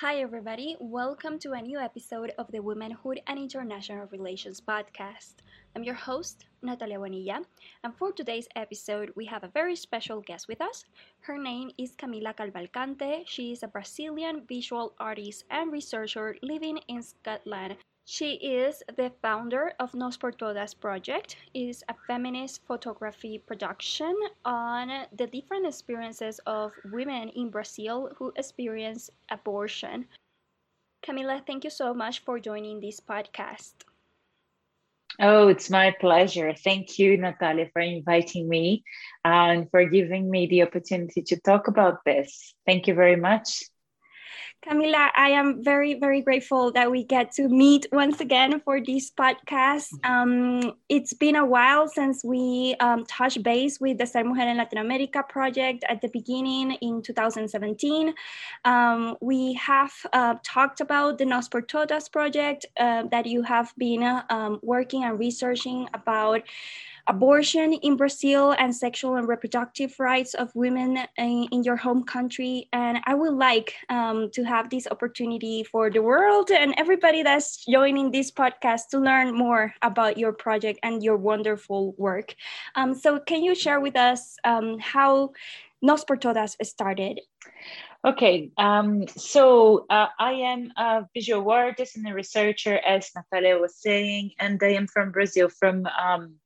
Hi, everybody. Welcome to a new episode of the Womanhood and International Relations podcast. I'm your host, Natalia Bonilla, and for today's episode, we have a very special guest with us. Her name is Camila Cavalcante. She is a Brazilian visual artist and researcher living in Scotland. She is the founder of Nos por Todas project. It is a feminist photography production on the different experiences of women in Brazil who experience abortion. Camila, thank you so much for joining this podcast. Oh, it's my pleasure. Thank you, Natalia, for inviting me and for giving me the opportunity to talk about this. Thank you very much. Camila, I am very, very grateful that we get to meet once again for this podcast. Um, it's been a while since we um, touched base with the Ser Mujer en Latinoamérica project at the beginning in 2017. Um, we have uh, talked about the Nos por Todas project uh, that you have been uh, working and researching about abortion in Brazil and sexual and reproductive rights of women in, in your home country. And I would like um, to have this opportunity for the world and everybody that's joining this podcast to learn more about your project and your wonderful work. Um, so, can you share with us um, how Nos por Todas started? Okay, um, so uh, I am a visual artist and a researcher, as Natalia was saying, and I am from Brazil, from um,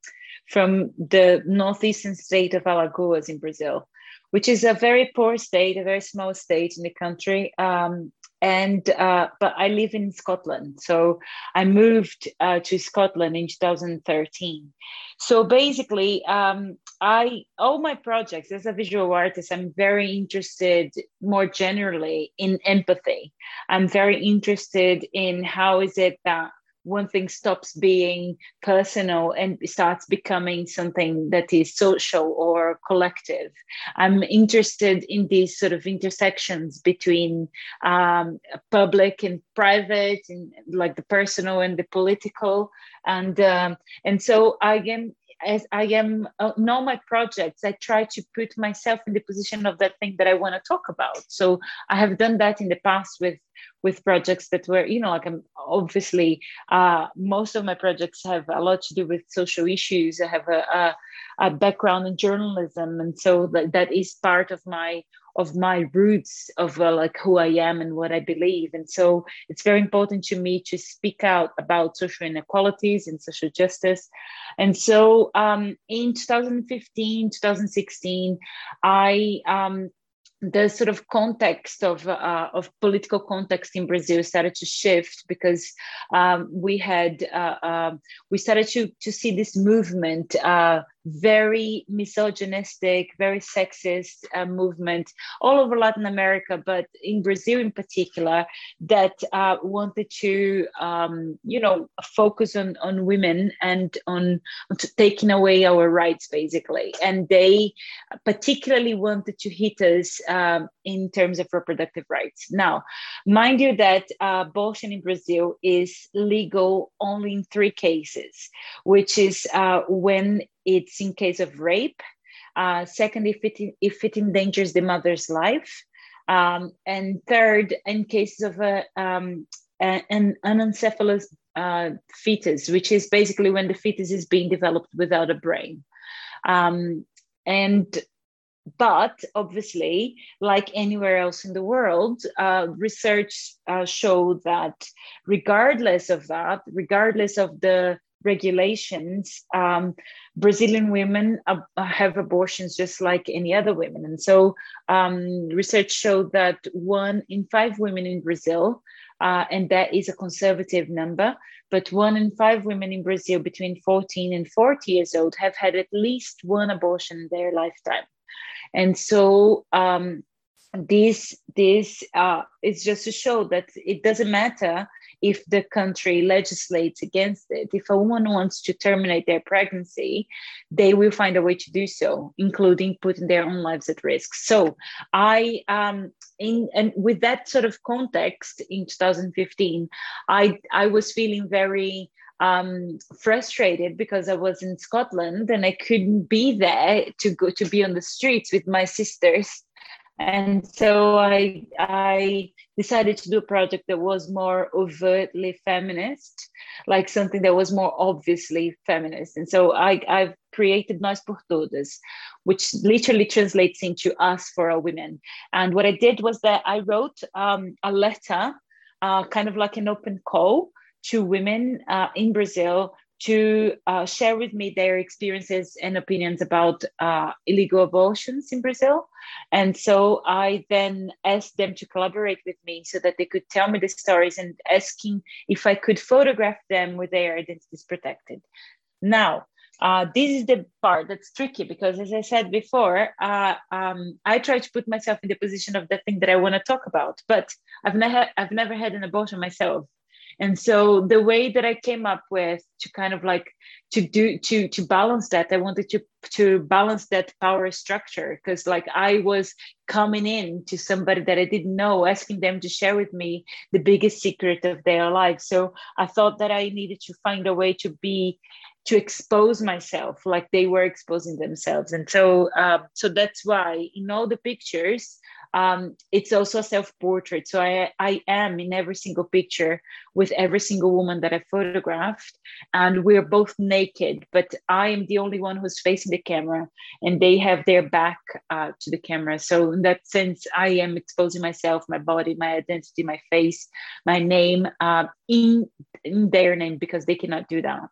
from the northeastern state of Alagoas in Brazil, which is a very poor state, a very small state in the country. Um, and uh, but I live in Scotland, so I moved uh, to Scotland in 2013. So basically, um, I all my projects as a visual artist, I'm very interested more generally in empathy. I'm very interested in how is it that one thing stops being personal and starts becoming something that is social or collective. I'm interested in these sort of intersections between um, public and private, and like the personal and the political, and um, and so I am as I am uh, all my projects, I try to put myself in the position of that thing that I want to talk about. So I have done that in the past with with projects that were, you know, like I'm obviously uh, most of my projects have a lot to do with social issues. I have a, a, a background in journalism, and so that, that is part of my of my roots of uh, like who I am and what I believe. And so it's very important to me to speak out about social inequalities and social justice. And so um, in 2015, 2016, I um, the sort of context of uh, of political context in Brazil started to shift because um, we had uh, uh, we started to to see this movement uh, very misogynistic, very sexist uh, movement all over Latin America, but in Brazil in particular, that uh, wanted to, um, you know, focus on, on women and on, on taking away our rights, basically. And they particularly wanted to hit us um, in terms of reproductive rights. Now, mind you that uh, abortion in Brazil is legal only in three cases, which is uh, when it's in case of rape. Uh, second, if it, if it endangers the mother's life. Um, and third, in cases of a, um, an anencephalous uh, fetus, which is basically when the fetus is being developed without a brain. Um, and but obviously, like anywhere else in the world, uh, research uh, showed that regardless of that, regardless of the regulations, um, Brazilian women uh, have abortions just like any other women. And so um, research showed that one in five women in Brazil, uh, and that is a conservative number, but one in five women in Brazil between 14 and 40 years old have had at least one abortion in their lifetime. And so um, this this uh, is just to show that it doesn't matter if the country legislates against it. If a woman wants to terminate their pregnancy, they will find a way to do so, including putting their own lives at risk. So I um in and with that sort of context in 2015, I I was feeling very um, frustrated because I was in Scotland and I couldn't be there to go to be on the streets with my sisters and so I I decided to do a project that was more overtly feminist, like something that was more obviously feminist. And so I I've created Nós por Todas, which literally translates into Us for our Women. And what I did was that I wrote um, a letter, uh, kind of like an open call to women uh, in Brazil to uh, share with me their experiences and opinions about uh, illegal abortions in Brazil. And so I then asked them to collaborate with me so that they could tell me the stories and asking if I could photograph them with their identities protected. Now, uh, this is the part that's tricky because, as I said before, uh, um, I try to put myself in the position of the thing that I want to talk about, but I've never, I've never had an abortion myself and so the way that i came up with to kind of like to do to to balance that i wanted to to balance that power structure because like i was coming in to somebody that i didn't know asking them to share with me the biggest secret of their life. So i thought that i needed to find a way to be to expose myself like they were exposing themselves. And so uh, so that's why in all the pictures um, it's also a self-portrait. So I, I am in every single picture with every single woman that I photographed, and we're both naked, but I am the only one who's facing the camera, and they have their back uh, to the camera. So in that sense, I am exposing myself, my body, my identity, my face, my name uh, in in their name because they cannot do that.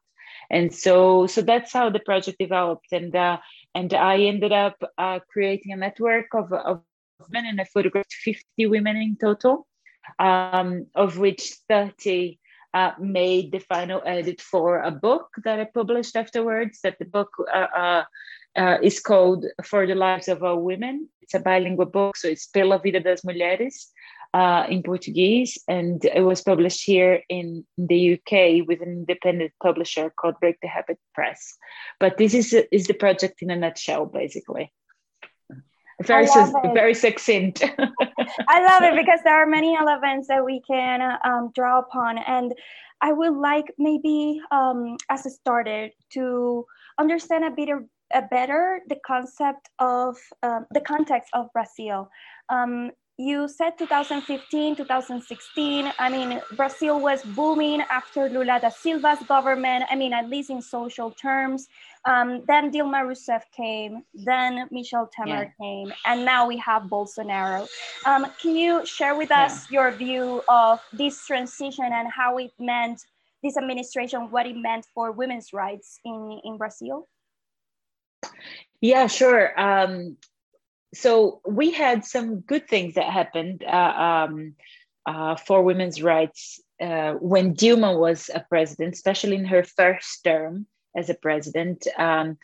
And so, so that's how the project developed, and uh, and I ended up uh, creating a network of, of men, and I photographed 50 women in total, um, of which 30 uh, made the final edit for a book that I published afterwards. That the book uh, uh, uh, is called For the Lives of All Women. It's a bilingual book, so it's Pela Vida das Mulheres uh, in Portuguese, and it was published here in the UK with an independent publisher called Break the Habit Press. But this is is the project in a nutshell, basically very very succinct. I love it because there are many elements that we can um, draw upon and i would like maybe um, as a starter to understand a bit a better the concept of um, the context of brazil. Um, you said 2015, 2016. I mean, Brazil was booming after Lula da Silva's government. I mean, at least in social terms. Um, then Dilma Rousseff came, then Michel Temer yeah. came, and now we have Bolsonaro. Um, can you share with us yeah. your view of this transition and how it meant, this administration, what it meant for women's rights in, in Brazil? Yeah, sure. Um, so we had some good things that happened uh, um, uh, for women's rights uh, when Dilma was a president, especially in her first term as a president. Um,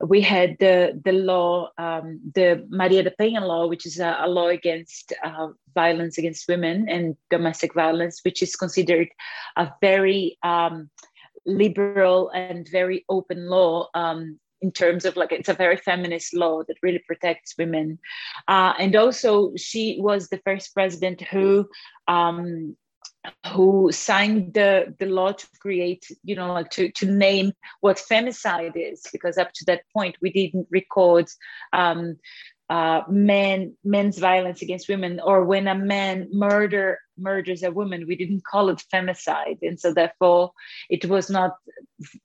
we had the the law, um, the Maria da Penha law, which is a, a law against uh, violence against women and domestic violence, which is considered a very um, liberal and very open law um, in terms of like it's a very feminist law that really protects women. Uh, and also she was the first president who um, who signed the, the law to create, you know, like to, to name what femicide is, because up to that point we didn't record um, uh, men men's violence against women or when a man murder murders a woman we didn't call it femicide. And so therefore it was not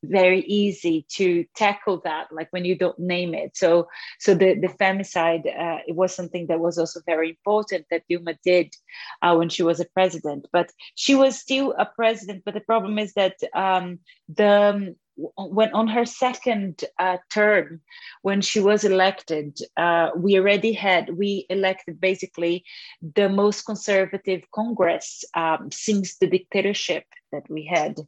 very easy to tackle that like when you don't name it. So so the the femicide uh, it was something that was also very important that Dilma did uh, when she was a president. But she was still a president but the problem is that um, the when on her second uh, term, when she was elected, uh, we already had we elected basically the most conservative Congress um, since the dictatorship that we had,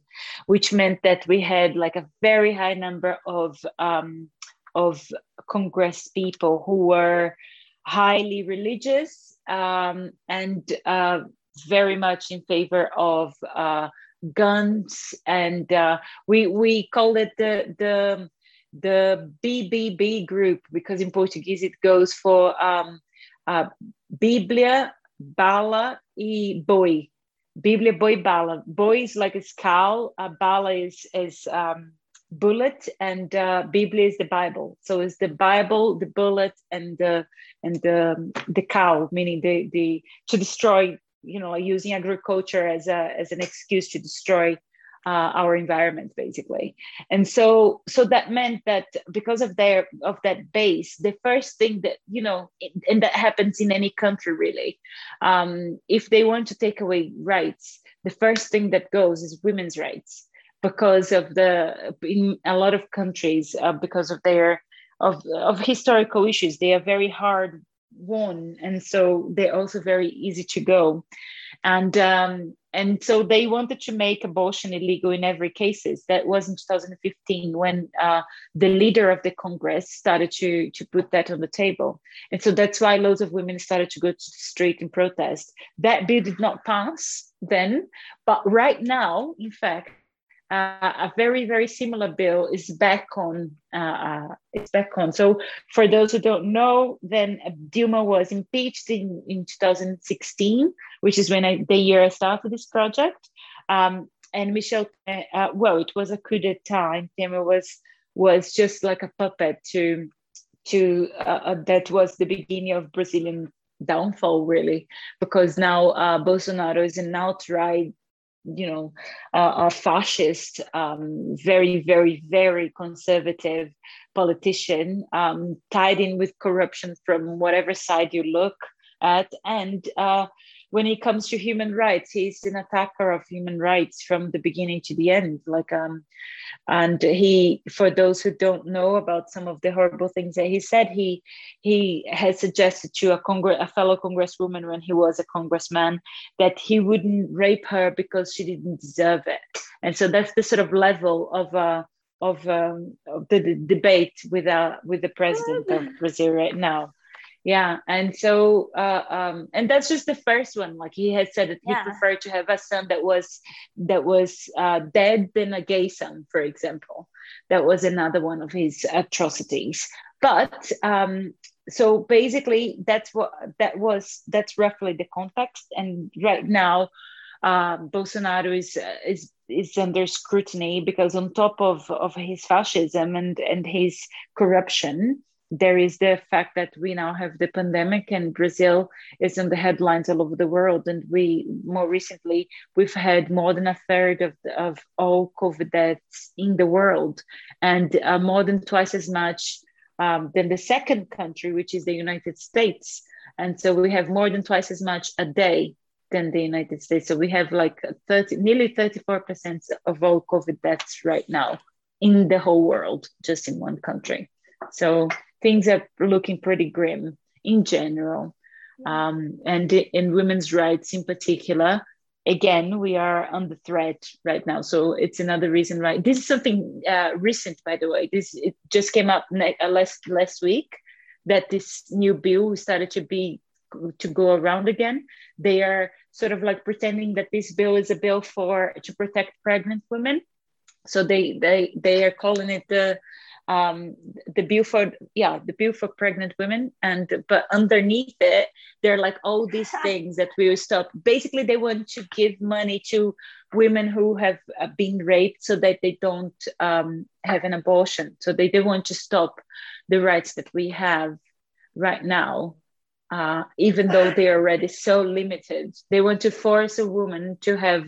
which meant that we had like a very high number of um, of Congress people who were highly religious um, and uh, very much in favor of uh, guns and uh, we we call it the the the BBB group because in Portuguese it goes for um, uh, Bíblia, bala e boi. Bíblia, boi, bala. Boi is like a cow. Uh, bala is is um, bullet and uh, Biblia is the Bible. So it's the Bible, the bullet, and the and the the cow, meaning the the to destroy. You know, using agriculture as a as an excuse to destroy uh, our environment basically. And so so that meant that because of their of that base the first thing that you know and that happens in any country really um, if they want to take away rights the first thing that goes is women's rights because of the in a lot of countries uh, because of their of of historical issues. They are very hard won. And so they're also very easy to go. And um, and so they wanted to make abortion illegal in every cases. That was in 2015 when uh, the leader of the congress started to to put that on the table. And so that's why loads of women started to go to the street and protest. That bill did not pass then but right now in fact uh, a very very similar bill is back on uh, uh, it's back on. So for those who don't know then dilma was impeached in, in 2016 which is when I, the year i started this project. Um, and Michel uh, well it was a coup d'etat dilma was was just like a puppet to to uh, uh, that was the beginning of brazilian downfall really because now bolsonaro is an outright you know, uh, a fascist, um, very, very, very conservative politician, um, tied in with corruption from whatever side you look at. And uh, when it comes to human rights, he's an attacker of human rights from the beginning to the end. Like, um, and he, for those who don't know about some of the horrible things that he said, he he has suggested to a congress, a fellow congresswoman when he was a congressman, that he wouldn't rape her because she didn't deserve it. And so that's the sort of level of. Uh, of, um, of the, the, debate with uh, with the president of Brazil right now yeah and so uh, um, and that's just the first one like he had said that he yeah. preferred to have a son that was that was uh, dead than a gay son for example. That was another one of his atrocities. But um, so basically that's what that was that's roughly the context. And right now uh, Bolsonaro is is is under scrutiny because on top of of his fascism and and his corruption there is the fact that we now have the pandemic and Brazil is in the headlines all over the world. And we more recently we've had more than a third of, the, of all COVID deaths in the world, and uh, more than twice as much um, than the second country, which is the United States. And so we have more than twice as much a day than the United States. So we have like 30, nearly 34% of all COVID deaths right now in the whole world, just in one country. So things are looking pretty grim in general. Um, and in women's rights in particular, again, we are under threat right now. So it's another reason why this is something uh, recent, by the way. This it just came up uh, last last week that this new bill started to be to go around again. They are sort of like pretending that this bill is a bill for to protect pregnant women. So they they they are calling it the um, the bill for yeah the bill for pregnant women. And but underneath it they're like all these things that we will stop. Basically they want to give money to women who have uh, been raped so that they don't um, have an abortion. So they, they want to stop the rights that we have right now uh, even though they are already so limited. They want to force a woman to have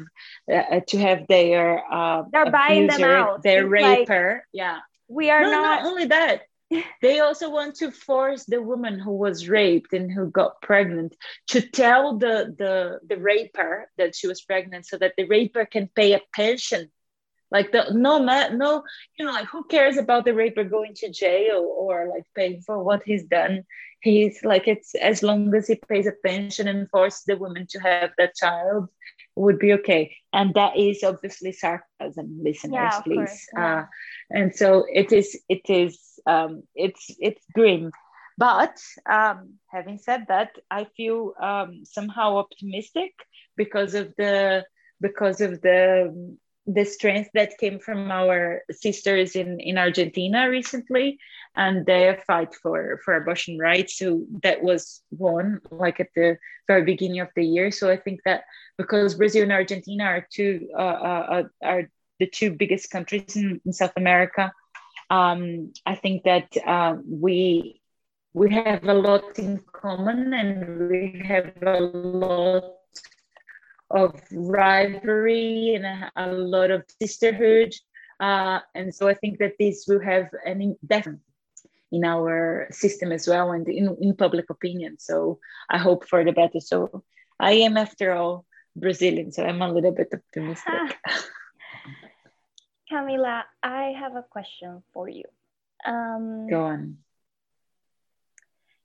uh, to have their uh, they're buying them out. Their it's raper, like, yeah, we are no, not... not only that they also want to force the woman who was raped and who got pregnant to tell the the the raper that she was pregnant so that the raper can pay a pension. Like the no man no you know like who cares about the raper going to jail or like paying for what he's done he's like it's as long as he pays a pension and forces the woman to have that child would be okay. And that is obviously sarcasm listeners yeah, please. yeah. uh, and so it is it is um, it's it's grim. But um, having said that i feel um, somehow optimistic because of the because of the the strength that came from our sisters in, in Argentina recently and their fight for, for abortion rights. So that was won like at the very beginning of the year. So I think that because Brazil and Argentina are two uh, uh, uh are the two biggest countries in, in South America. Um, I think that uh, we we have a lot in common and we have a lot of rivalry and a, a lot of sisterhood. Uh, and so I think that this will have an impact in our system as well and in, in public opinion. So I hope for the better. So I am, after all, Brazilian, so I'm a little bit optimistic. Camila, I have a question for you. Um, Go on.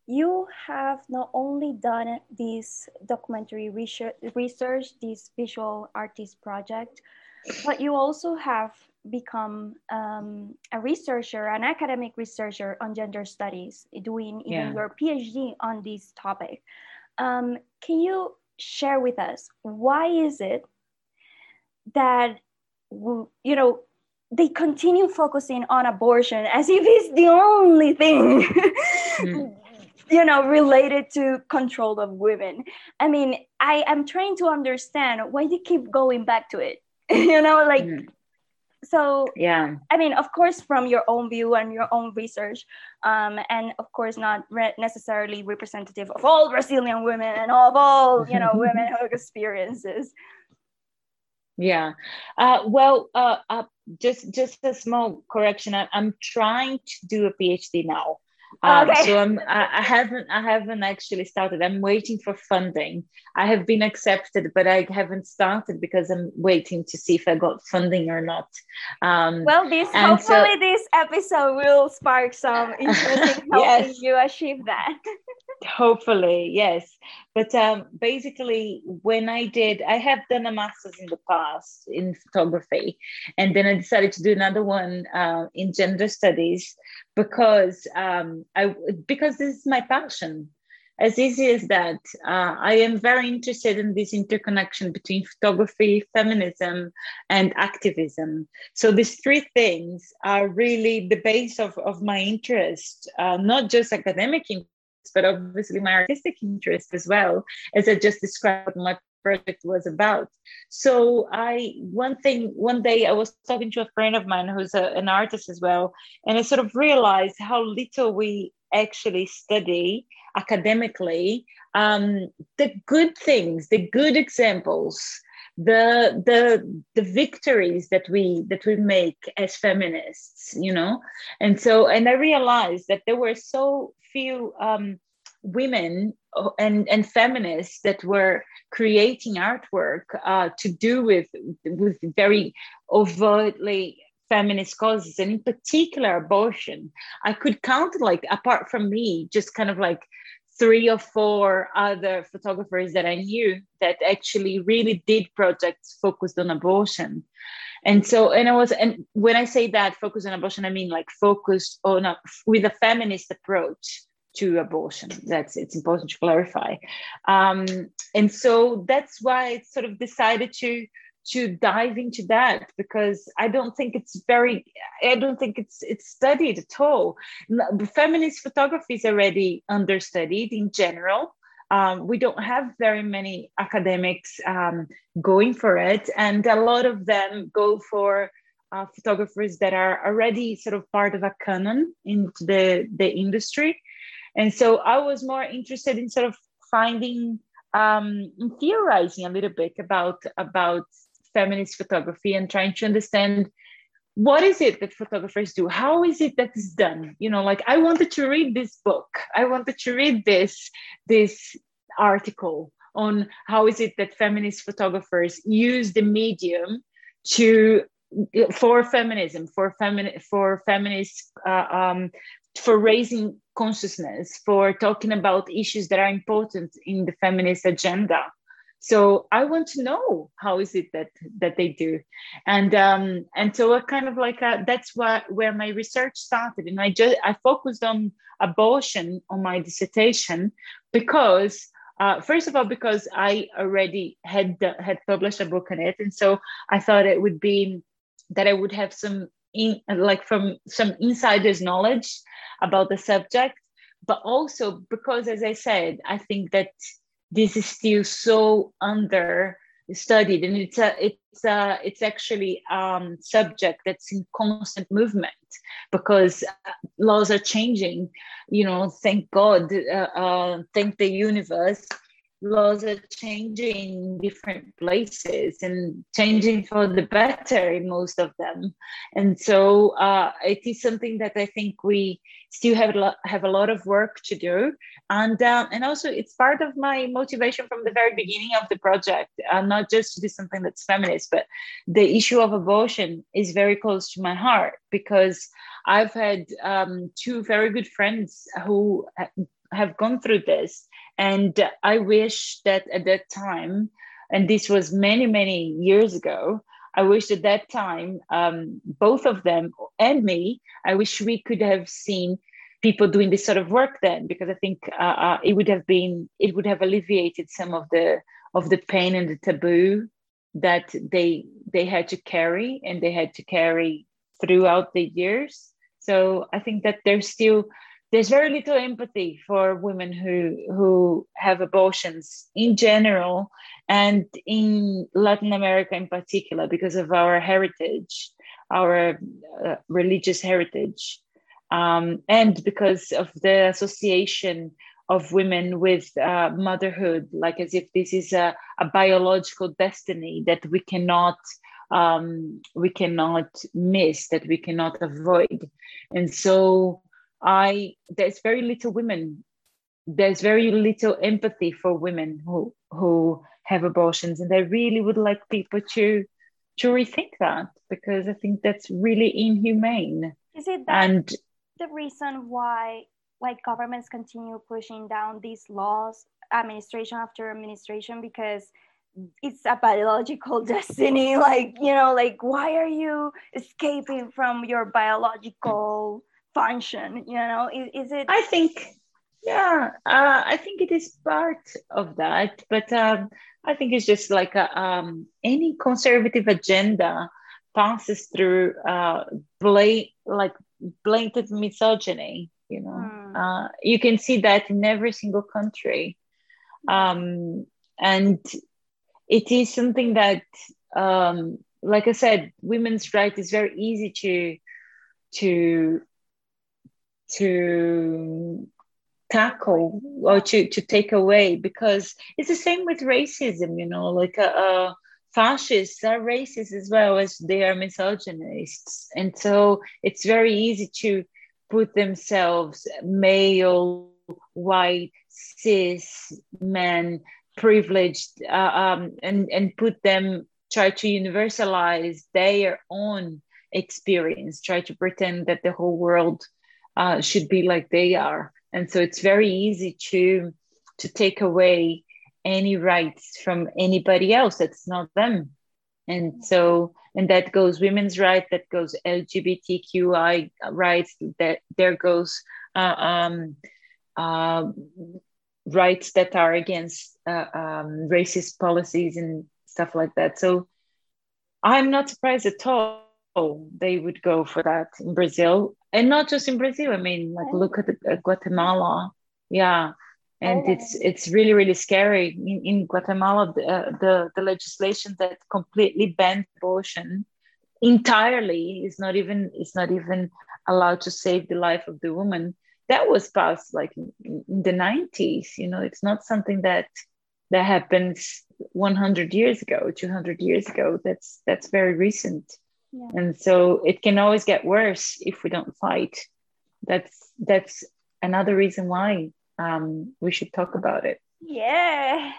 You have not only done this documentary research, research this visual artist project, but you also have become um, a researcher, an academic researcher on gender studies, doing even yeah. your PhD on this topic. Um, can you share with us why is it that you know they continue focusing on abortion as if it's the only thing mm. you know related to control of women. I mean i am trying to understand why you keep going back to it you know like mm. so yeah. I mean of course from your own view and your own research um, and of course not re- necessarily representative of all brazilian women and of all you know women who experiences. Yeah. Uh, well uh, uh, just just a small correction. I, i'm trying to do a phd now um, okay. So I'm, I, haven't I haven't actually started. I'm waiting for funding. I have been accepted, but I haven't started because I'm waiting to see if I got funding or not. Um, well, this hopefully so, this episode will spark some interest in helping yes. you achieve that. hopefully, yes. But um, basically, when I did, I have done a master's in the past in photography, and then I decided to do another one uh, in gender studies because um, I because this is my passion. As easy as that, uh, I am very interested in this interconnection between photography, feminism, and activism. So these three things are really the base of, of my interest, uh, not just academic interest but obviously my artistic interest as well, as I just described what my project was about. So I one thing one day I was talking to a friend of mine who's a, an artist as well, and I sort of realized how little we actually study academically um, the good things, the good examples the the the victories that we that we make as feminists you know? And so and i realized that there were so few um, women uh, and and feminists that were creating artwork uh, to do with with very overtly feminist causes and in particular abortion. I could count like apart from me just kind of like three or four other photographers that I knew that actually really did projects focused on abortion. And so, and I was, and when I say that focused on abortion, I mean like focused on a, with a feminist approach to abortion. That's it's important to clarify. Um, and so that's why I sort of decided to to dive into that because I don't think it's very, I don't think it's it's studied at all. Feminist photography is already understudied in general. Um, we don't have very many academics um, going for it, and a lot of them go for uh, photographers that are already sort of part of a canon in the the industry. And so I was more interested in sort of finding um, theorizing a little bit about about feminist photography and trying to understand what is it that photographers do? How is it that is done? You know like i wanted to read this book. I wanted to read this this article on how is it that feminist photographers use the medium to for feminism for feminine for feminist uh, um, for raising consciousness for talking about issues that are important in the feminist agenda so i want to know how is it that that they do? And um and so I kind of like uh, that's what where my research started. And i just i focused on abortion on my dissertation because uh, first of all because i already had had published a book on it. And so i thought it would be that i would have some in like from some insiders knowledge about the subject. But also because as i said i think that this is still so under studied and it's a it's a it's actually um subject that's in constant movement because uh, laws are changing. You know thank god uh, uh, thank the universe laws are changing in different places and changing for the better in most of them. And so uh, it is something that I think we still have a lot, have a lot of work to do. And uh, and also it's part of my motivation from the very beginning of the project, uh, not just to do something that's feminist, but the issue of abortion is very close to my heart because I've had um, two very good friends who have gone through this and I wish that at that time, and this was many, many years ago, I wish at that time, um, both of them and me, I wish we could have seen people doing this sort of work then, because I think uh, uh, it would have been, it would have alleviated some of the of the pain and the taboo that they they had to carry and they had to carry throughout the years. So I think that there's still there's very little empathy for women who who have abortions in general and in latin america in particular because of our heritage our uh, religious heritage um, and because of the association of women with uh, motherhood like as if this is a, a biological destiny that we cannot um, we cannot miss that we cannot avoid. And so I there's very little women. There's very little empathy for women who who have abortions, and I really would like people to to rethink that because I think that's really inhumane. Is it that and the reason why like governments continue pushing down these laws, administration after administration, because it's a biological destiny like you know like why are you escaping from your biological function you know? Is, is it i think yeah uh, i think it is part of that but um, i think it's just like a, um, any conservative agenda passes through uh, bla- like blatant misogyny you know? Mm. uh, you can see that in every single country. Um, and it is something that um, like i said women's right is very easy to to to tackle or to, to take away because it's the same with racism you know like uh, uh, fascists are racist as well as they are misogynists. And so it's very easy to put themselves male white cis men privileged uh, um, and and put them try to universalize their own experience try to pretend that the whole world uh, should be like they are. And so it's very easy to to take away any rights from anybody else. That's not them. And so and that goes women's rights that goes lgbtqi rights that there goes uh, um, uh, rights that are against uh, um, racist policies and stuff like that. So i'm not surprised at all they would go for that in brazil and not just in Brazil. I mean, like look at, at Guatemala, yeah, and oh. it's it's really really scary in, in Guatemala. The, uh, the the legislation that completely banned abortion entirely is not even is not even allowed to save the life of the woman. That was passed like in, in the nineties. You know, it's not something that that happens 100 years ago 200 years ago that's that's very recent yeah. and so it can always get worse if we don't fight. That's that's another reason why um, we should talk about it. Yeah.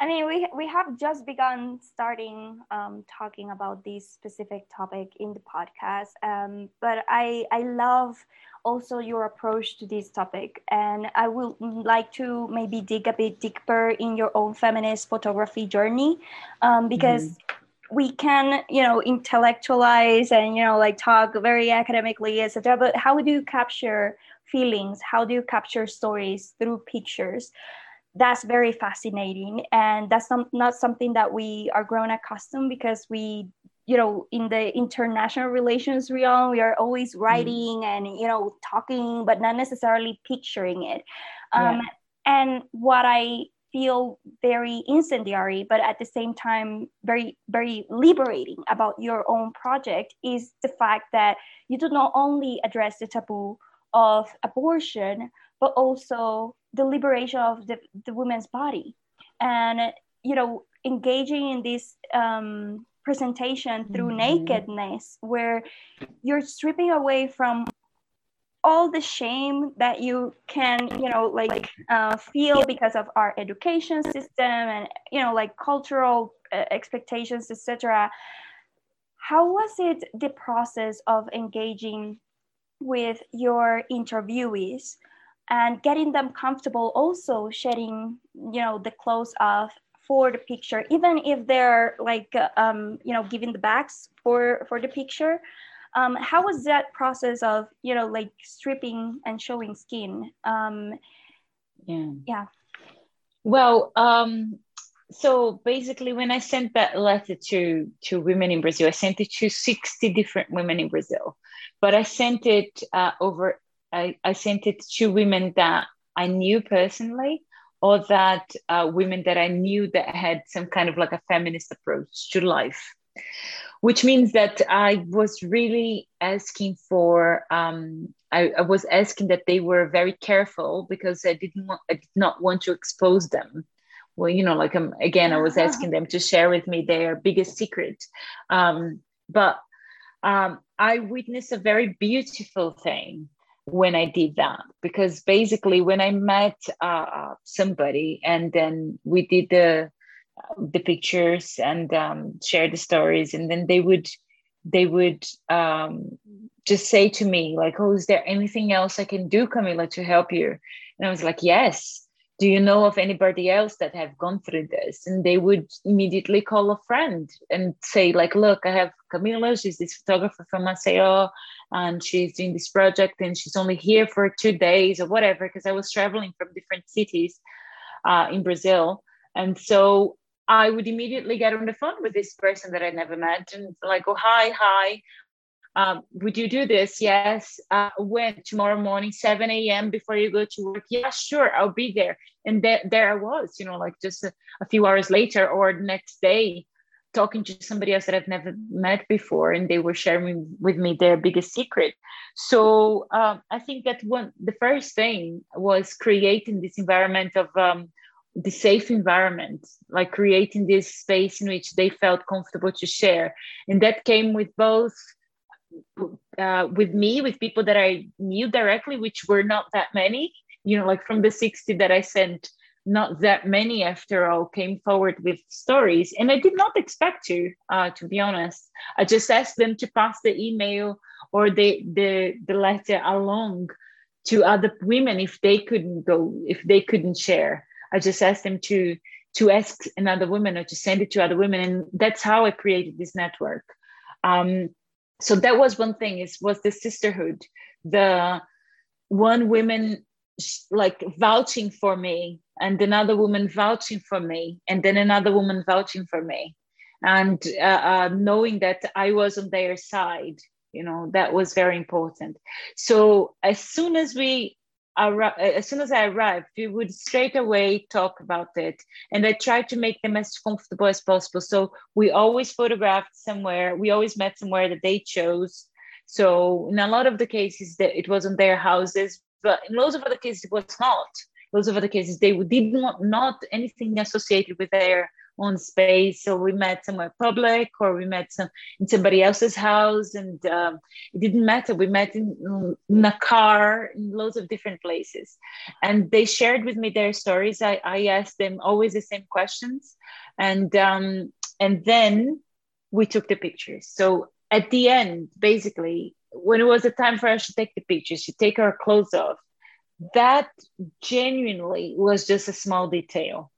I mean we we have just begun starting um, talking about this specific topic in the podcast um, but i i love also your approach to this topic. And i would like to maybe dig a bit deeper in your own feminist photography journey um, because mm-hmm we can you know intellectualize and you know like talk very academically etc but how do you capture feelings how do you capture stories through pictures that's very fascinating and that's some, not something that we are grown accustomed because we you know in the international relations realm we are always mm-hmm. writing mm. and you know talking but not necessarily picturing it um, yeah. and what i feel very incendiary, but at the same time, very, very liberating about your own project is the fact that you do not only address the taboo of abortion, but also the liberation of the, the woman's body. And, you know, engaging in this um, presentation through mm-hmm. nakedness, where you're stripping away from all the shame that you can you know like uh, feel because of our education system and you know like cultural uh, expectations etc how was it the process of engaging with your interviewees and getting them comfortable also shedding you know the clothes off for the picture even if they're like uh, um, you know giving the backs for for the picture um, how was that process of you know like stripping and showing skin? Um, yeah. yeah. Well um, so basically when i sent that letter to to women in brazil i sent it to 60 different women in brazil. But i sent it uh, over I, I sent it to women that i knew personally or that uh, women that i knew that had some kind of like a feminist approach to life which means that I was really asking for. Um, I, I, was asking that they were very careful because I didn't want, I did not want to expose them. Well, you know, like um, again, I was asking them to share with me their biggest secret. Um, but um, I witnessed a very beautiful thing when I did that because basically when I met uh, somebody and then we did the the pictures and um, share the stories. And then they would they would um, just say to me like oh is there anything else i can do camila to help you? And i was like yes. Do you know of anybody else that have gone through this? And they would immediately call a friend and say like look i have camila. She's this photographer from maceió and she's doing this project and she's only here for two days or whatever because i was traveling from different cities uh, in brazil. And so I would immediately get on the phone with this person that I never met and like, oh, hi, hi. Um, would you do this? Yes. Uh, when? Tomorrow morning, 7 a.m. before you go to work? Yeah, sure, I'll be there. And there, there I was, you know, like just a, a few hours later or next day, talking to somebody else that I've never met before, and they were sharing with me their biggest secret. So um, I think that one, the first thing was creating this environment of um, the safe environment, like creating this space in which they felt comfortable to share. And that came with both uh, with me, with people that I knew directly, which were not that many, you know, like from the 60 that I sent, not that many after all came forward with stories. And I did not expect to, uh, to be honest. I just asked them to pass the email or the, the, the letter along to other women if they couldn't go, if they couldn't share. I just asked them to to ask another woman or to send it to other women, and that's how I created this network. Um, so that was one thing is was the sisterhood, the one woman like vouching for me and another woman vouching for me and then another woman vouching for me. And uh, uh, knowing that i was on their side you know that was very important. So as soon as we as soon as I arrived, we would straight away talk about it. And I tried to make them as comfortable as possible. So we always photographed somewhere, we always met somewhere that they chose. So in a lot of the cases that it was in their houses, but in loads of other cases it was not. Loads of other cases they didn't not anything associated with their on space. So we met somewhere public or we met some in somebody else's house, and um, it didn't matter. We met in, in, a car in loads of different places, and they shared with me their stories. I, I asked them always the same questions, and um, and then we took the pictures. So at the end, basically, when it was the time for us to take the pictures, to take our clothes off, that genuinely was just a small detail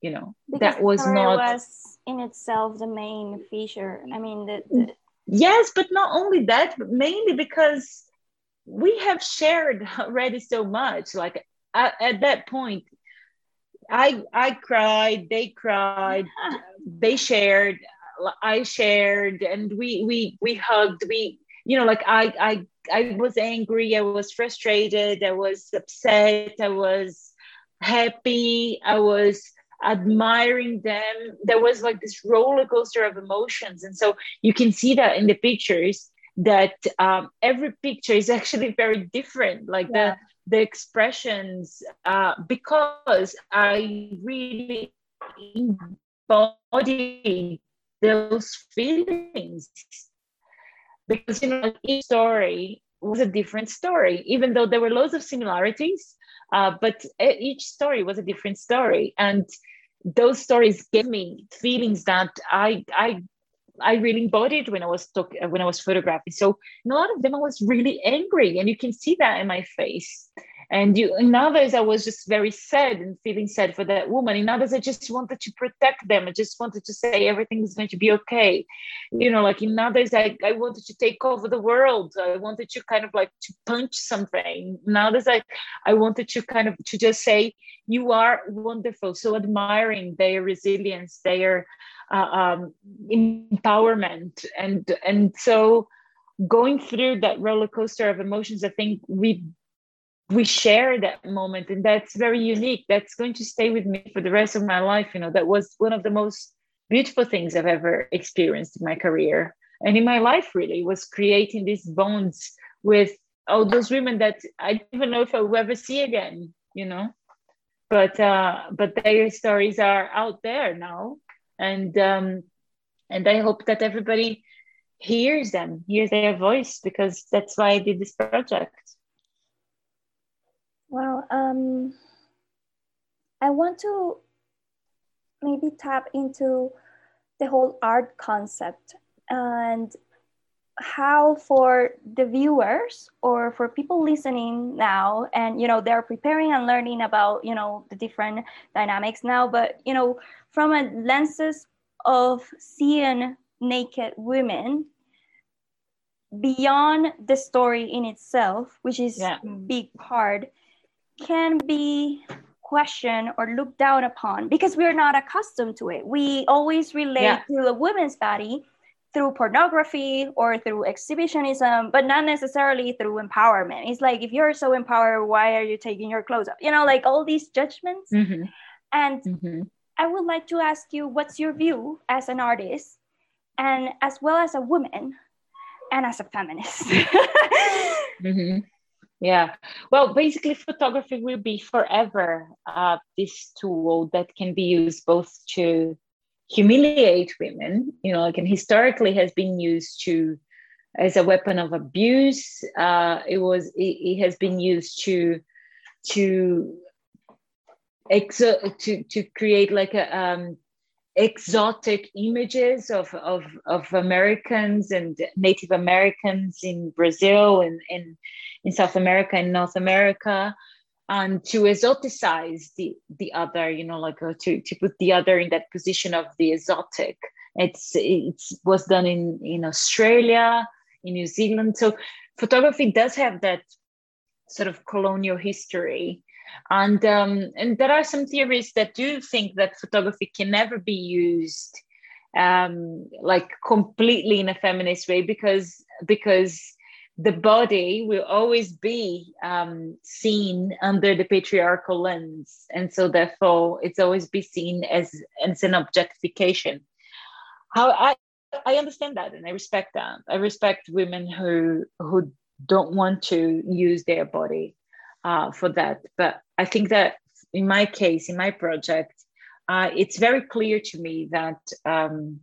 you know because that was not was in itself the main feature. I mean the, the... yes but not only that but mainly because we have shared already so much. Like at, at that point i i cried they cried they shared i shared and we we we hugged we you know like i i i was angry i was frustrated i was upset i was happy i was admiring them. There was like this roller coaster of emotions. And so you can see that in the pictures that um, every picture is actually very different like yeah. the the expressions uh, because i really embody those feelings. Because you know each story was a different story even though there were loads of similarities uh, but each story was a different story and those stories gave me feelings that i i I really embodied when I was talk, when I was photographing. So in a lot of them, I was really angry, and you can see that in my face. And you, in others, I was just very sad and feeling sad for that woman. In others, I just wanted to protect them. I just wanted to say everything is going to be okay. You know, like in others, I, I wanted to take over the world. I wanted to kind of like to punch something. In others, I, I wanted to kind of to just say, you are wonderful. So admiring their resilience, their uh, um, empowerment, and and so going through that roller coaster of emotions, I think we we share that moment and that's very unique. That's going to stay with me for the rest of my life you know. That was one of the most beautiful things i've ever experienced in my career and in my life really was creating these bonds with all those women that i don't even know if i will ever see again you know. But uh but their stories are out there now and um and i hope that everybody hears them hears their voice because that's why i did this project well, um, I want to maybe tap into the whole art concept and how for the viewers or for people listening now and you know they're preparing and learning about you know the different dynamics now but you know from a lenses of seeing naked women beyond the story in itself which is yeah. big part can be questioned or looked down upon because we're not accustomed to it. We always relate yeah. to a woman's body through pornography or through exhibitionism, but not necessarily through empowerment. It's like if you're so empowered, why are you taking your clothes off? You know, like all these judgments. Mm-hmm. And mm-hmm. I would like to ask you, what's your view as an artist, and as well as a woman, and as a feminist? mm-hmm. Yeah. Well, basically, photography will be forever uh, this tool that can be used both to humiliate women, you know, like and historically has been used to as a weapon of abuse. Uh, it was it, it has been used to to exo- to to create like a um, exotic images of, of, of Americans and Native Americans in Brazil and, and in South America and North America, and to exoticize the, the other, you know, like uh, to, to put the other in that position of the exotic. It's it was done in, in Australia, in New Zealand. So photography does have that sort of colonial history and um, and there are some theories that do think that photography can never be used um, like completely in a feminist way because because the body will always be um, seen under the patriarchal lens. And so therefore it's always be seen as as an objectification. How i i understand that and i respect that. I respect women who who don't want to use their body uh, for that. But I think that in my case, in my project, uh, it's very clear to me that um,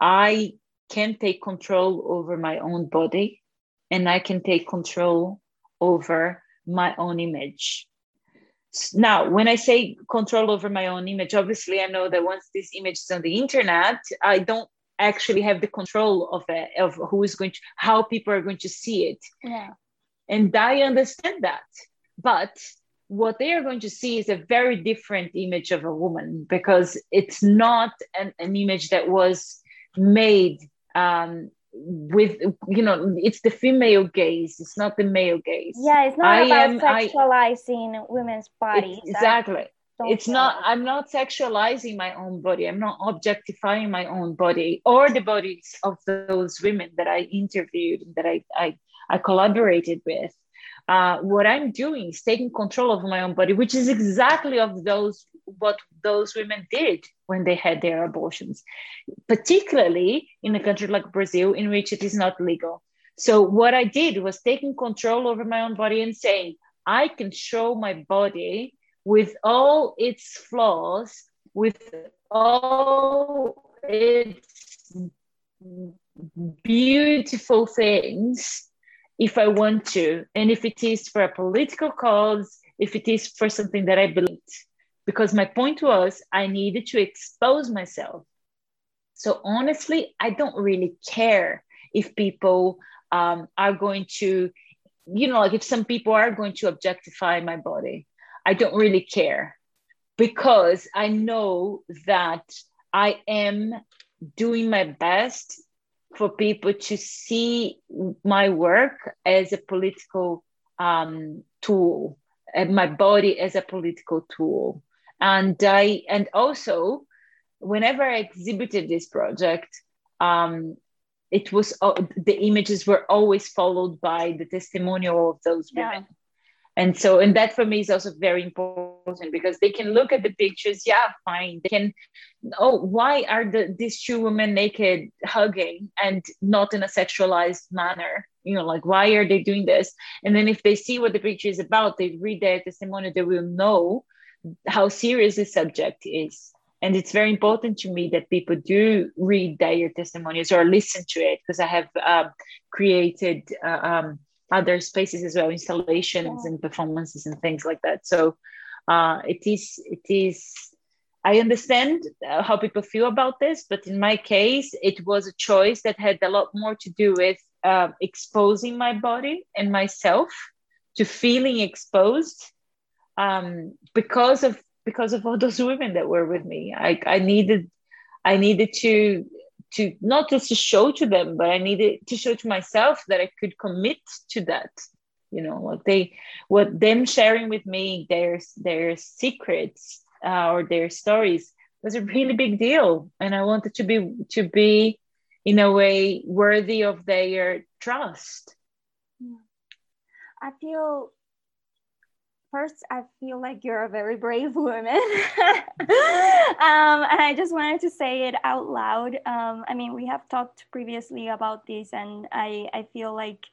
I can take control over my own body and I can take control over my own image. Now, when I say control over my own image, obviously I know that once this image is on the internet, I don't actually have the control of it, of who is going to, how people are going to see it. Yeah. And I understand that. But what they are going to see is a very different image of a woman because it's not an, an image that was made um, with you know it's the female gaze it's not the male gaze. Yeah it's not I about am, sexualizing I, women's bodies. Exactly. it's not i'm not sexualizing my own body. I'm not objectifying my own body or the bodies of those women that i interviewed that i i, I collaborated with uh, what I'm doing is taking control of my own body, which is exactly of those what those women did when they had their abortions, particularly in a country like Brazil, in which it is not legal. So what I did was taking control over my own body and saying, I can show my body with all its flaws, with all its beautiful things if I want to, and if it is for a political cause, if it is for something that I believe. Because my point was, I needed to expose myself. So honestly, I don't really care if people um, are going to, you know, like if some people are going to objectify my body. I don't really care because I know that I am doing my best for people to see my work as a political um, tool, and my body as a political tool. And I and also, whenever I exhibited this project, um, it was uh, the images were always followed by the testimonial of those women. Yeah and so and that for me is also very important because they can look at the pictures. Yeah fine. They can oh why are the these two women naked hugging and not in a sexualized manner? You know like why are they doing this? And then if they see what the picture is about they read their testimony they will know how serious the subject is. And it's very important to me that people do read their testimonies or listen to it because i have uh, created uh, um, other spaces as well, installations yeah. and performances and things like that. So uh, it is it is. I understand uh, how people feel about this, but in my case, it was a choice that had a lot more to do with uh, exposing my body and myself to feeling exposed um, because of because of all those women that were with me. I, I needed I needed to to not just to show to them, but I needed to show to myself that I could commit to that. You know, what they, what them sharing with me their their secrets uh, or their stories was a really big deal, and I wanted to be to be, in a way, worthy of their trust. I feel first, I feel like you're a very brave woman. um, and I just wanted to say it out loud. Um, I mean, we have talked previously about this, and I, I feel like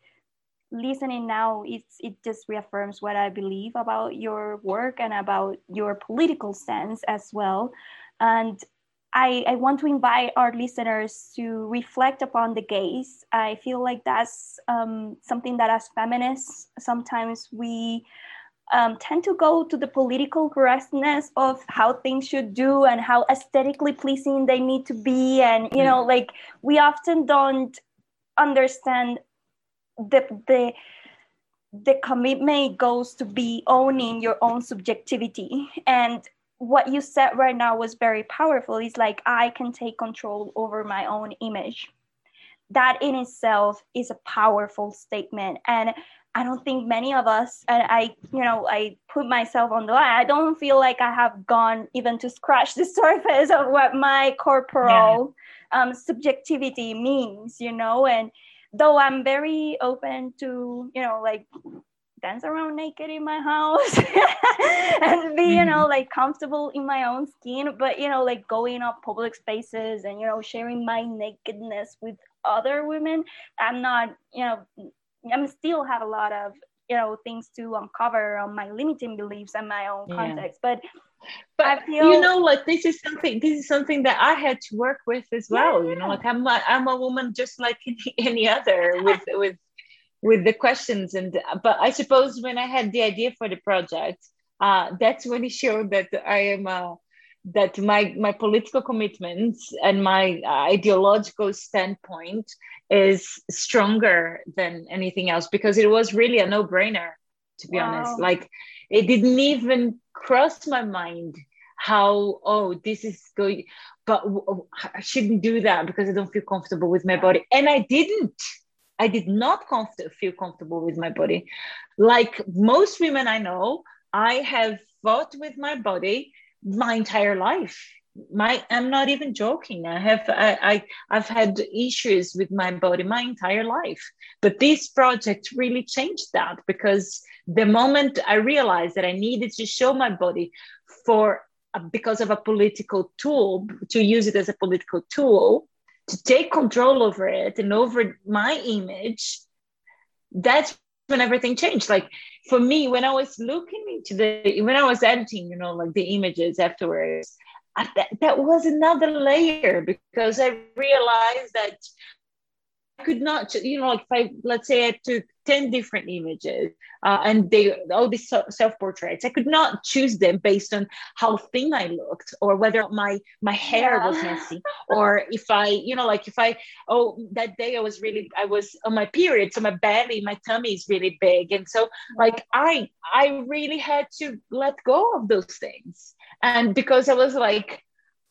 listening now it's it just reaffirms what i believe about your work and about your political stance as well and I, I want to invite our listeners to reflect upon the gaze. I feel like that's um, something that as feminists, sometimes we um, tend to go to the political correctness of how things should do and how aesthetically pleasing they need to be and you know mm. like we often don't understand the the the commitment goes to be owning your own subjectivity and what you said right now was very powerful it's like i can take control over my own image that in itself is a powerful statement and I don't think many of us, and I, you know, I put myself on the line. I don't feel like I have gone even to scratch the surface of what my corporal yeah. um, subjectivity means, you know. And though I'm very open to, you know, like dance around naked in my house and be, you know, mm-hmm. like comfortable in my own skin, but, you know, like going up public spaces and, you know, sharing my nakedness with other women, I'm not, you know, I'm still have a lot of you know things to uncover on my limiting beliefs and my own yeah. context but but I feel, you know like this is something this is something that i had to work with as well yeah. you know like i'm a, i'm a woman just like any, any other with with with the questions and but i suppose when i had the idea for the project uh that's when it showed that i am a that my my political commitments and my uh, ideological standpoint is stronger than anything else because it was really a no-brainer to be wow. honest like it didn't even cross my mind how oh this is going but i shouldn't do that because i don't feel comfortable with my body. And i didn't. I did not comfort, feel comfortable with my body. Like most women i know i have fought with my body my entire life. My i'm not even joking. I have I, I i've had issues with my body my entire life. But this project really changed that because the moment i realized that i needed to show my body for uh, because of a political tool to use it as a political tool to take control over it and over my image that's when everything changed. Like for me when i was looking into the when i was editing you know like the images afterwards I, that, that was another layer because i realized that could not, you know, like if I, let's say I took 10 different images uh, and they, all these self portraits, I could not choose them based on how thin I looked or whether my, my hair yeah. was messy or if I, you know, like if I, oh, that day I was really, I was on my period. So my belly, my tummy is really big. And so like I, I really had to let go of those things. And because I was like,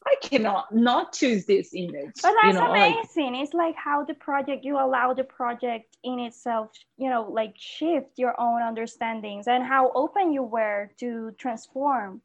I cannot not choose this image. But that's you know, amazing. Like, it's like how the project you allow the project in itself, you know, like shift your own understandings and how open you were to transform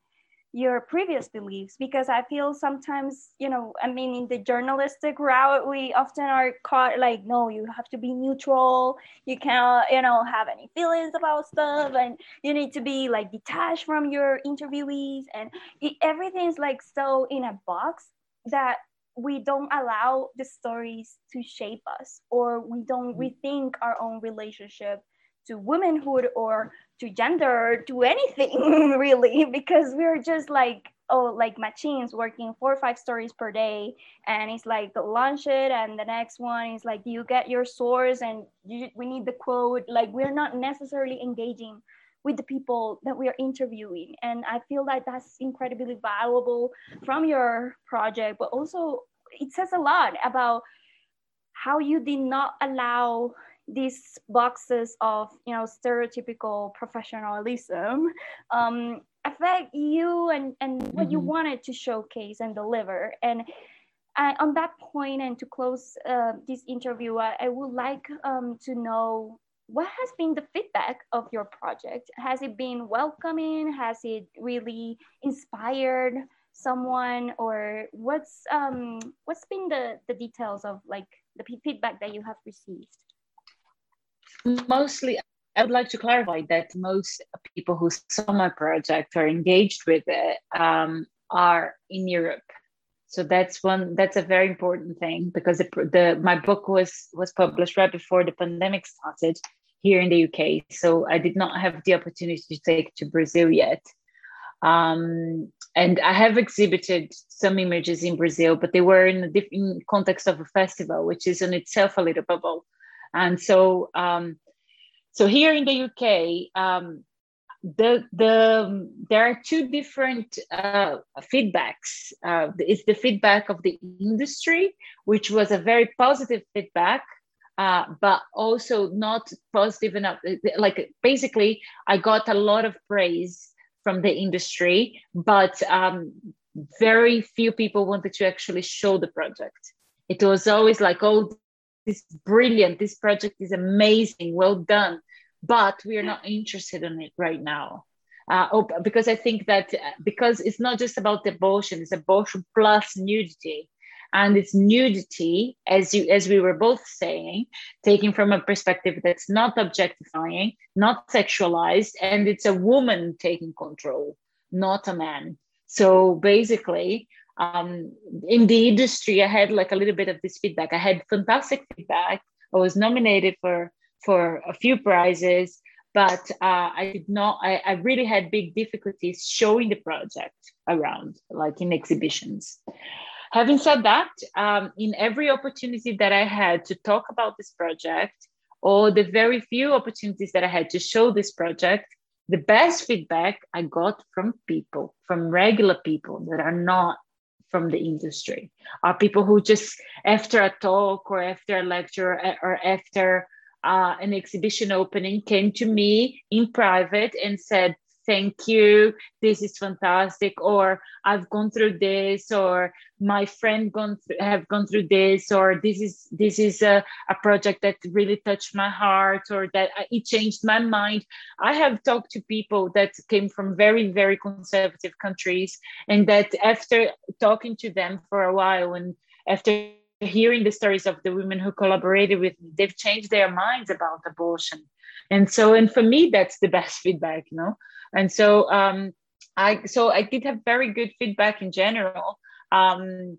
your previous beliefs because i feel sometimes you know i mean in the journalistic route we often are caught like no you have to be neutral you can't you know have any feelings about stuff and you need to be like detached from your interviewees and it, everything's like so in a box that we don't allow the stories to shape us or we don't mm-hmm. rethink our own relationship to womanhood or to gender to anything really because we're just like oh like machines working four or five stories per day. And it's like launch it and the next one is like you get your source and you, we need the quote. Like we're not necessarily engaging with the people that we are interviewing. And i feel like that's incredibly valuable from your project but also it says a lot about how you did not allow these boxes of you know stereotypical professionalism. Um, affect you and and what mm-hmm. you wanted to showcase and deliver. And on that point and to close uh, this interview I, I would like um, to know what has been the feedback of your project? Has it been welcoming? Has it really inspired someone? Or what's um what's been the the details of like the feedback that you have received mostly I would like to clarify that most people who saw my project or engaged with it um, are in Europe. So that's one. That's a very important thing because the, the my book was was published right before the pandemic started here in the UK. So I did not have the opportunity to take to Brazil yet. Um, and I have exhibited some images in Brazil, but they were in a different context of a festival, which is in itself a little bubble. And so, um, so here in the UK, um, the the there are two different uh, feedbacks. Uh, it's the feedback of the industry, which was a very positive feedback, uh, but also not positive enough. Like basically, I got a lot of praise from the industry, but um, very few people wanted to actually show the project. It was always like, oh, is brilliant. This project is amazing. Well done. But we are not interested in it right now. Uh, oh, because i think that uh, because it's not just about abortion it's abortion plus nudity. And it's nudity as you as we were both saying taken from a perspective that's not objectifying not sexualized and it's a woman taking control not a man. So basically um, in the industry, I had like a little bit of this feedback. I had fantastic feedback. I was nominated for for a few prizes, but uh, I did not. I, I really had big difficulties showing the project around, like in exhibitions. Having said that, um, in every opportunity that I had to talk about this project, or the very few opportunities that I had to show this project, the best feedback I got from people, from regular people that are not from the industry. Are people who just after a talk or after a lecture or after uh, an exhibition opening came to me in private and said thank you this is fantastic or i've gone through this or my friend gone th- have gone through this or this is this is a, a project that really touched my heart or that it changed my mind. I have talked to people that came from very very conservative countries and that after talking to them for a while and after hearing the stories of the women who collaborated with me they've changed their minds about abortion. And so and for me that's the best feedback you know? And so um i so i did have very good feedback in general. Um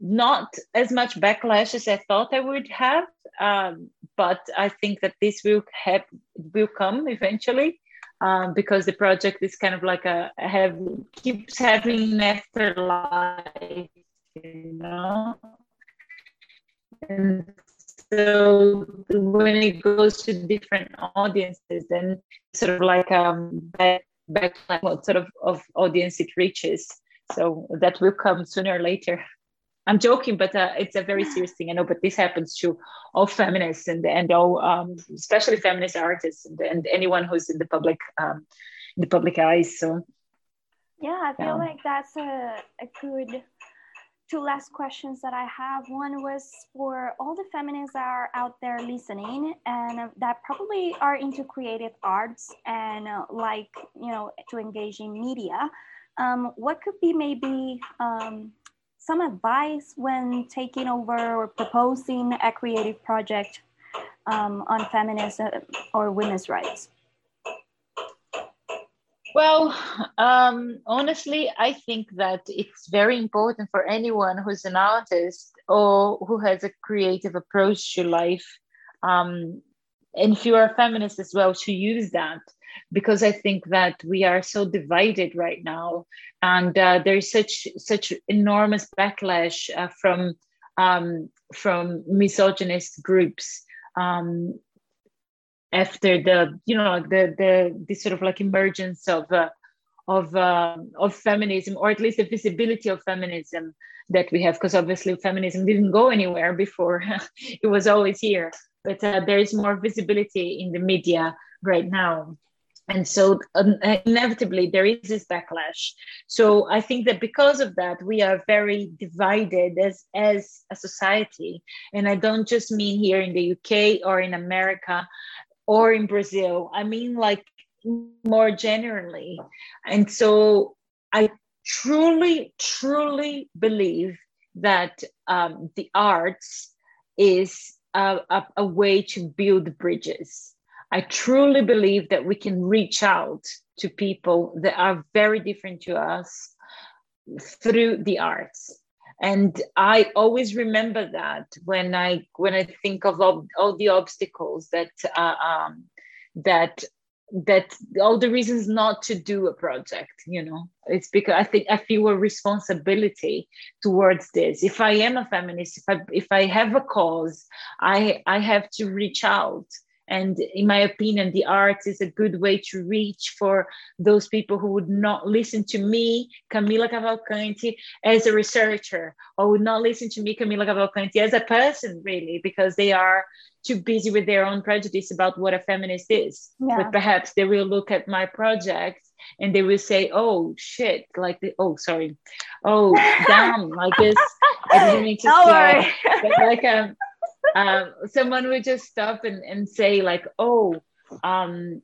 not as much backlash as i thought i would have um, but i think that this will have will come eventually um, because the project is kind of like a have keeps having an afterlife you know and so when it goes to different audiences then sort of like um back, back what sort of, of audience it reaches. So that will come sooner or later. I'm joking but uh, it's a very serious thing i know but this happens to all feminists and and all um, especially feminist artists and, and anyone who's in the public um, in the public eyes so. Yeah i feel like that's a, a good two last questions that I have. One was for all the feminists that are out there listening and that probably are into creative arts and uh, like, you know, to engage in media. Um, what could be maybe um, some advice when taking over or proposing a creative project um, on feminism or women's rights? Well, um, honestly, I think that it's very important for anyone who's an artist or who has a creative approach to life, um, and if you are a feminist as well, to use that because I think that we are so divided right now, and uh, there's such such enormous backlash uh, from um, from misogynist groups um, after the you know the the this sort of like emergence of uh, of uh, of feminism or at least the visibility of feminism that we have because obviously feminism didn't go anywhere before. It was always here but uh, there is more visibility in the media right now. And so um, inevitably there is this backlash. So i think that because of that we are very divided as as a society. And i don't just mean here in the uk or in america or in Brazil. I mean, like more generally. And so I truly, truly believe that um, the arts is a, a, a way to build bridges. I truly believe that we can reach out to people that are very different to us through the arts and i always remember that when i when i think of all, all the obstacles that uh, um, that that all the reasons not to do a project you know? It's because i think i feel a responsibility towards this. If i am a feminist if i if i have a cause i i have to reach out and in my opinion, the arts is a good way to reach for those people who would not listen to me, Camila Cavalcanti, as a researcher, or would not listen to me, Camila Cavalcanti, as a person, really, because they are too busy with their own prejudice about what a feminist is. Yeah. But perhaps they will look at my project and they will say, "Oh shit!" Like, the, "Oh, sorry, oh damn!" Like this. I didn't mean to say, like um, um, someone would just stop and, and say like, oh, um,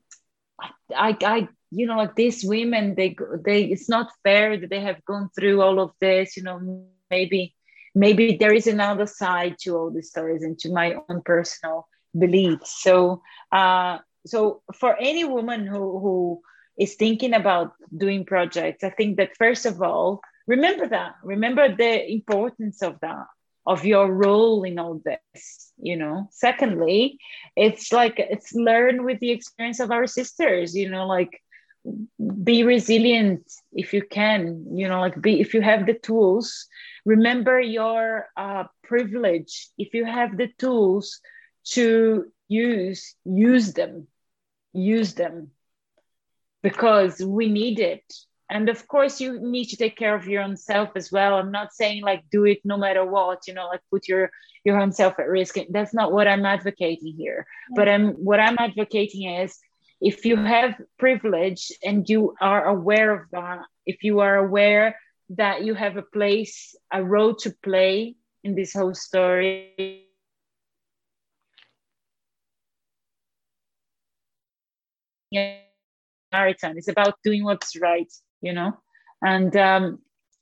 I, I, you know, like these women, they, they, it's not fair that they have gone through all of this, you know, maybe, maybe there is another side to all these stories and to my own personal beliefs. So, uh, so for any woman who, who is thinking about doing projects, I think that first of all, remember that, remember the importance of that of your role in all this you know? Secondly it's like it's learn with the experience of our sisters you know like be resilient if you can you know like be if you have the tools. Remember your uh, privilege. If you have the tools to use use them use them because we need it and of course you need to take care of your own self as well. I'm not saying like do it no matter what you know like put your your own self at risk. That's not what i'm advocating here. Yeah. but i'm what i'm advocating is if you have privilege and you are aware of that if you are aware that you have a place a role to play in this whole story marathon it's about doing what's right you know and um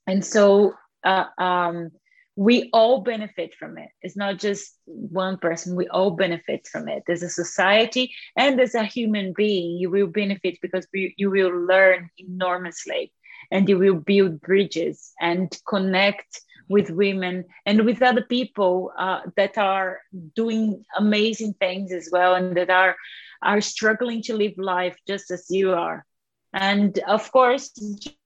and so uh, um we all benefit from it. It's not just one person, we all benefit from it. As a society and as a human being, you will benefit because we, you will learn enormously and you will build bridges and connect with women and with other people uh, that are doing amazing things as well and that are are struggling to live life just as you are and of course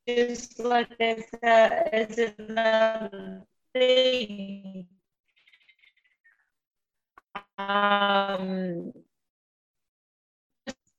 just like as, a, as another thing. Um,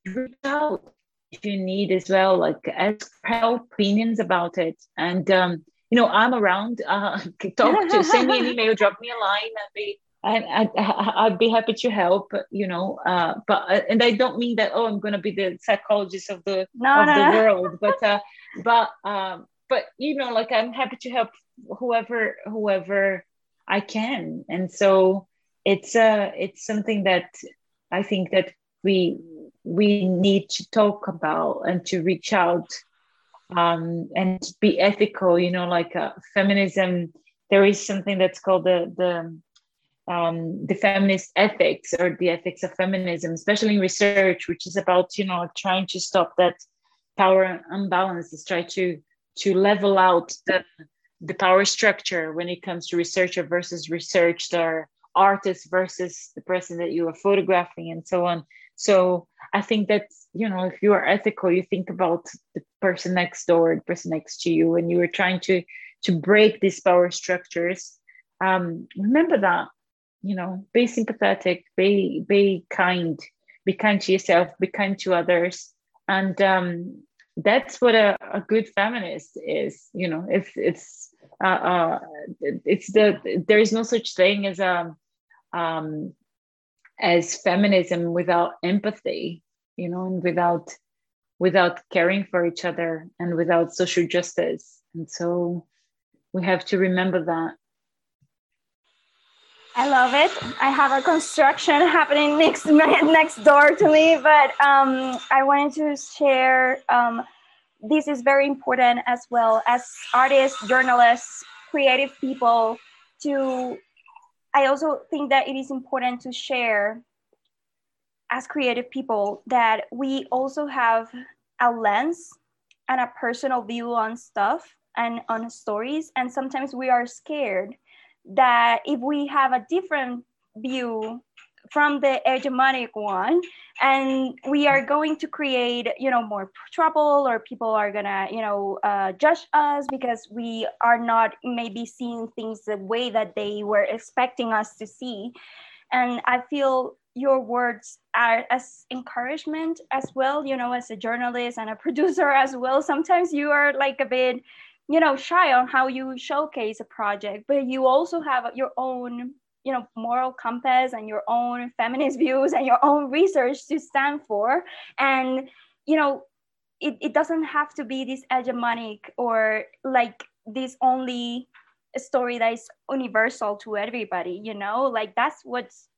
reach out if you need as well, like ask help opinions about it. And um, you know, I'm around. Uh, talk to send me an email, drop me a line, and be and I, would be happy to help. You know, uh, but uh, and I don't mean that. Oh, I'm going to be the psychologist of the no, of no. the world, but uh, but um, but you know, like I'm happy to help whoever whoever I can. And so it's uh it's something that I think that we we need to talk about and to reach out um, and be ethical. You know, like uh, feminism. There is something that's called the the um, the feminist ethics or the ethics of feminism, especially in research, which is about you know trying to stop that power imbalances, try to to level out the the power structure when it comes to researcher versus researched or artist versus the person that you are photographing and so on. So i think that you know if you are ethical you think about the person next door the person next to you and you are trying to to break these power structures. Um, remember that you know be sympathetic be be kind be kind to yourself be kind to others. And um, that's what a, a good feminist is you know it's it's uh, uh, it's the there is no such thing as a um, um, as feminism without empathy you know and without without caring for each other and without social justice. And so we have to remember that I love it. I have a construction happening next next door to me, but um, I wanted to share. Um, this is very important as well as artists, journalists, creative people. To, I also think that it is important to share as creative people that we also have a lens and a personal view on stuff and on stories, and sometimes we are scared that if we have a different view from the hegemonic one and we are going to create you know more trouble or people are gonna you know uh, judge us because we are not maybe seeing things the way that they were expecting us to see. And i feel your words are as encouragement as well you know as a journalist and a producer as well. Sometimes you are like a bit you know shy on how you showcase a project but you also have your own you know moral compass and your own feminist views and your own research to stand for. And you know it, it doesn't have to be this hegemonic or like this only story that is universal to everybody you know? Like that's what's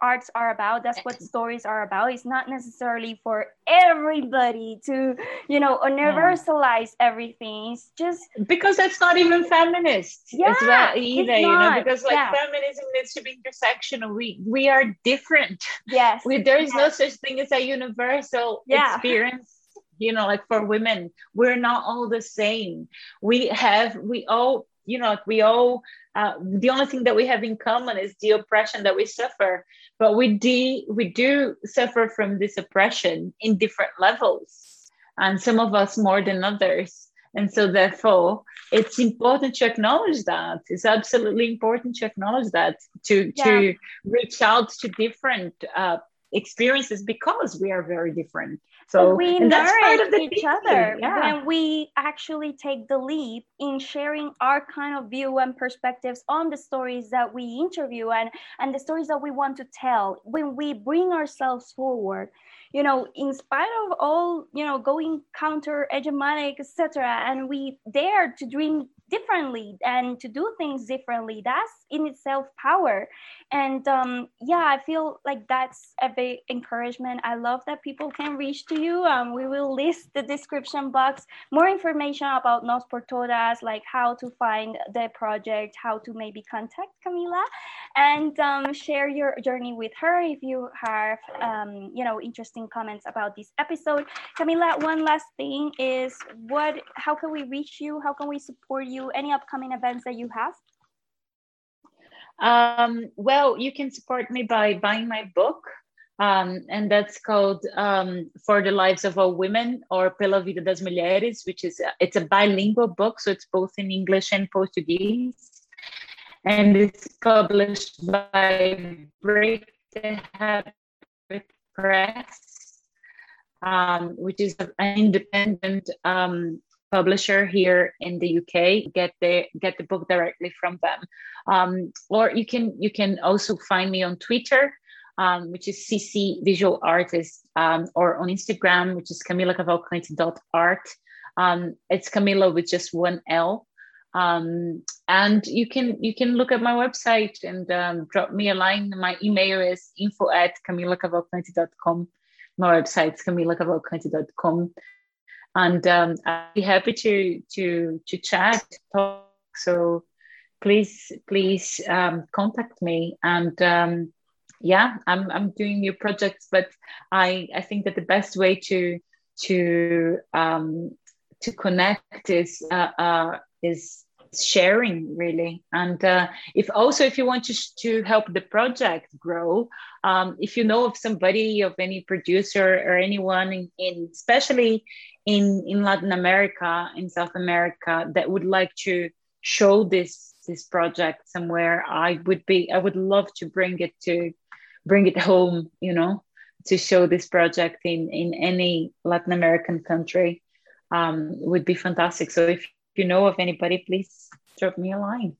arts are about. That's what stories are about. It's not necessarily for everybody to you know universalize everything. It's just because that's not even feminist yeah, as well either you know because like yeah. feminism needs to be intersectional. We we are different. Yes. We, there is yes. no such thing as a universal yeah. experience you know like for women. We're not all the same. We have we all you know we all uh, the only thing that we have in common is the oppression that we suffer. But we do we do suffer from this oppression in different levels and some of us more than others. And so therefore it's important to acknowledge that. It's absolutely important to acknowledge that to yeah. to reach out to different uh, experiences because we are very different So we nourish each other yeah. when we actually take the leap in sharing our kind of view and perspectives on the stories that we interview and, and the stories that we want to tell. When we bring ourselves forward, you know, in spite of all, you know, going counter hegemonic, etc., and we dare to dream differently and to do things differently that's in itself power. And um, yeah i feel like that's a big encouragement. I love that people can reach to you. Um, we will list the description box. More information about nos por todas like how to find the project how to maybe contact camila and um, share your journey with her if you have um, you know interesting comments about this episode. Camila one last thing is what how can we reach you? How can we support you any upcoming events that you have? Um, well, you can support me by buying my book, um, and that's called um, "For the Lives of All Women" or "Pela Vida das Mulheres," which is a, it's a bilingual book, so it's both in English and Portuguese, and it's published by Break the Habit Press, um, which is an independent um, publisher here in the UK. Get the get the book directly from them, um, or you can you can also find me on Twitter, um, which is CC Visual Artist, um, or on Instagram, which is Camila Cavalcante.art. Um, it's Camila with just one L. Um, and you can you can look at my website and um, drop me a line. My email is info at camilacavalcante.com. My website is camilacavalcante.com and um, I'd be happy to to to chat talk. So please please um, contact me and um, yeah I'm I'm doing new projects but I I think that the best way to to um, to connect is uh, uh, is sharing really and uh, if also if you want to, to help the project grow um, if you know of somebody of any producer or anyone in, in especially in in Latin America, in South America, that would like to show this this project somewhere, I would be I would love to bring it to bring it home, you know, to show this project in in any Latin American country um, would be fantastic. So if you know of anybody, please drop me a line.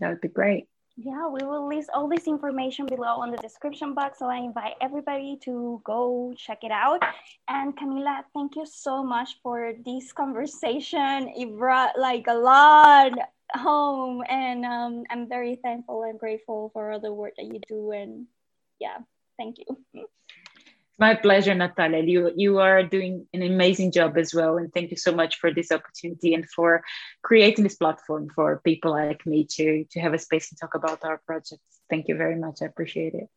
That would be great. Yeah, we will list all this information below on the description box. So I invite everybody to go check it out. And Camila, thank you so much for this conversation. It brought like a lot home, and um, I'm very thankful and grateful for all the work that you do. And yeah, thank you. My pleasure, Natalia. You you are doing an amazing job as well, and thank you so much for this opportunity and for creating this platform for people like me to to have a space to talk about our projects. Thank you very much. I appreciate it.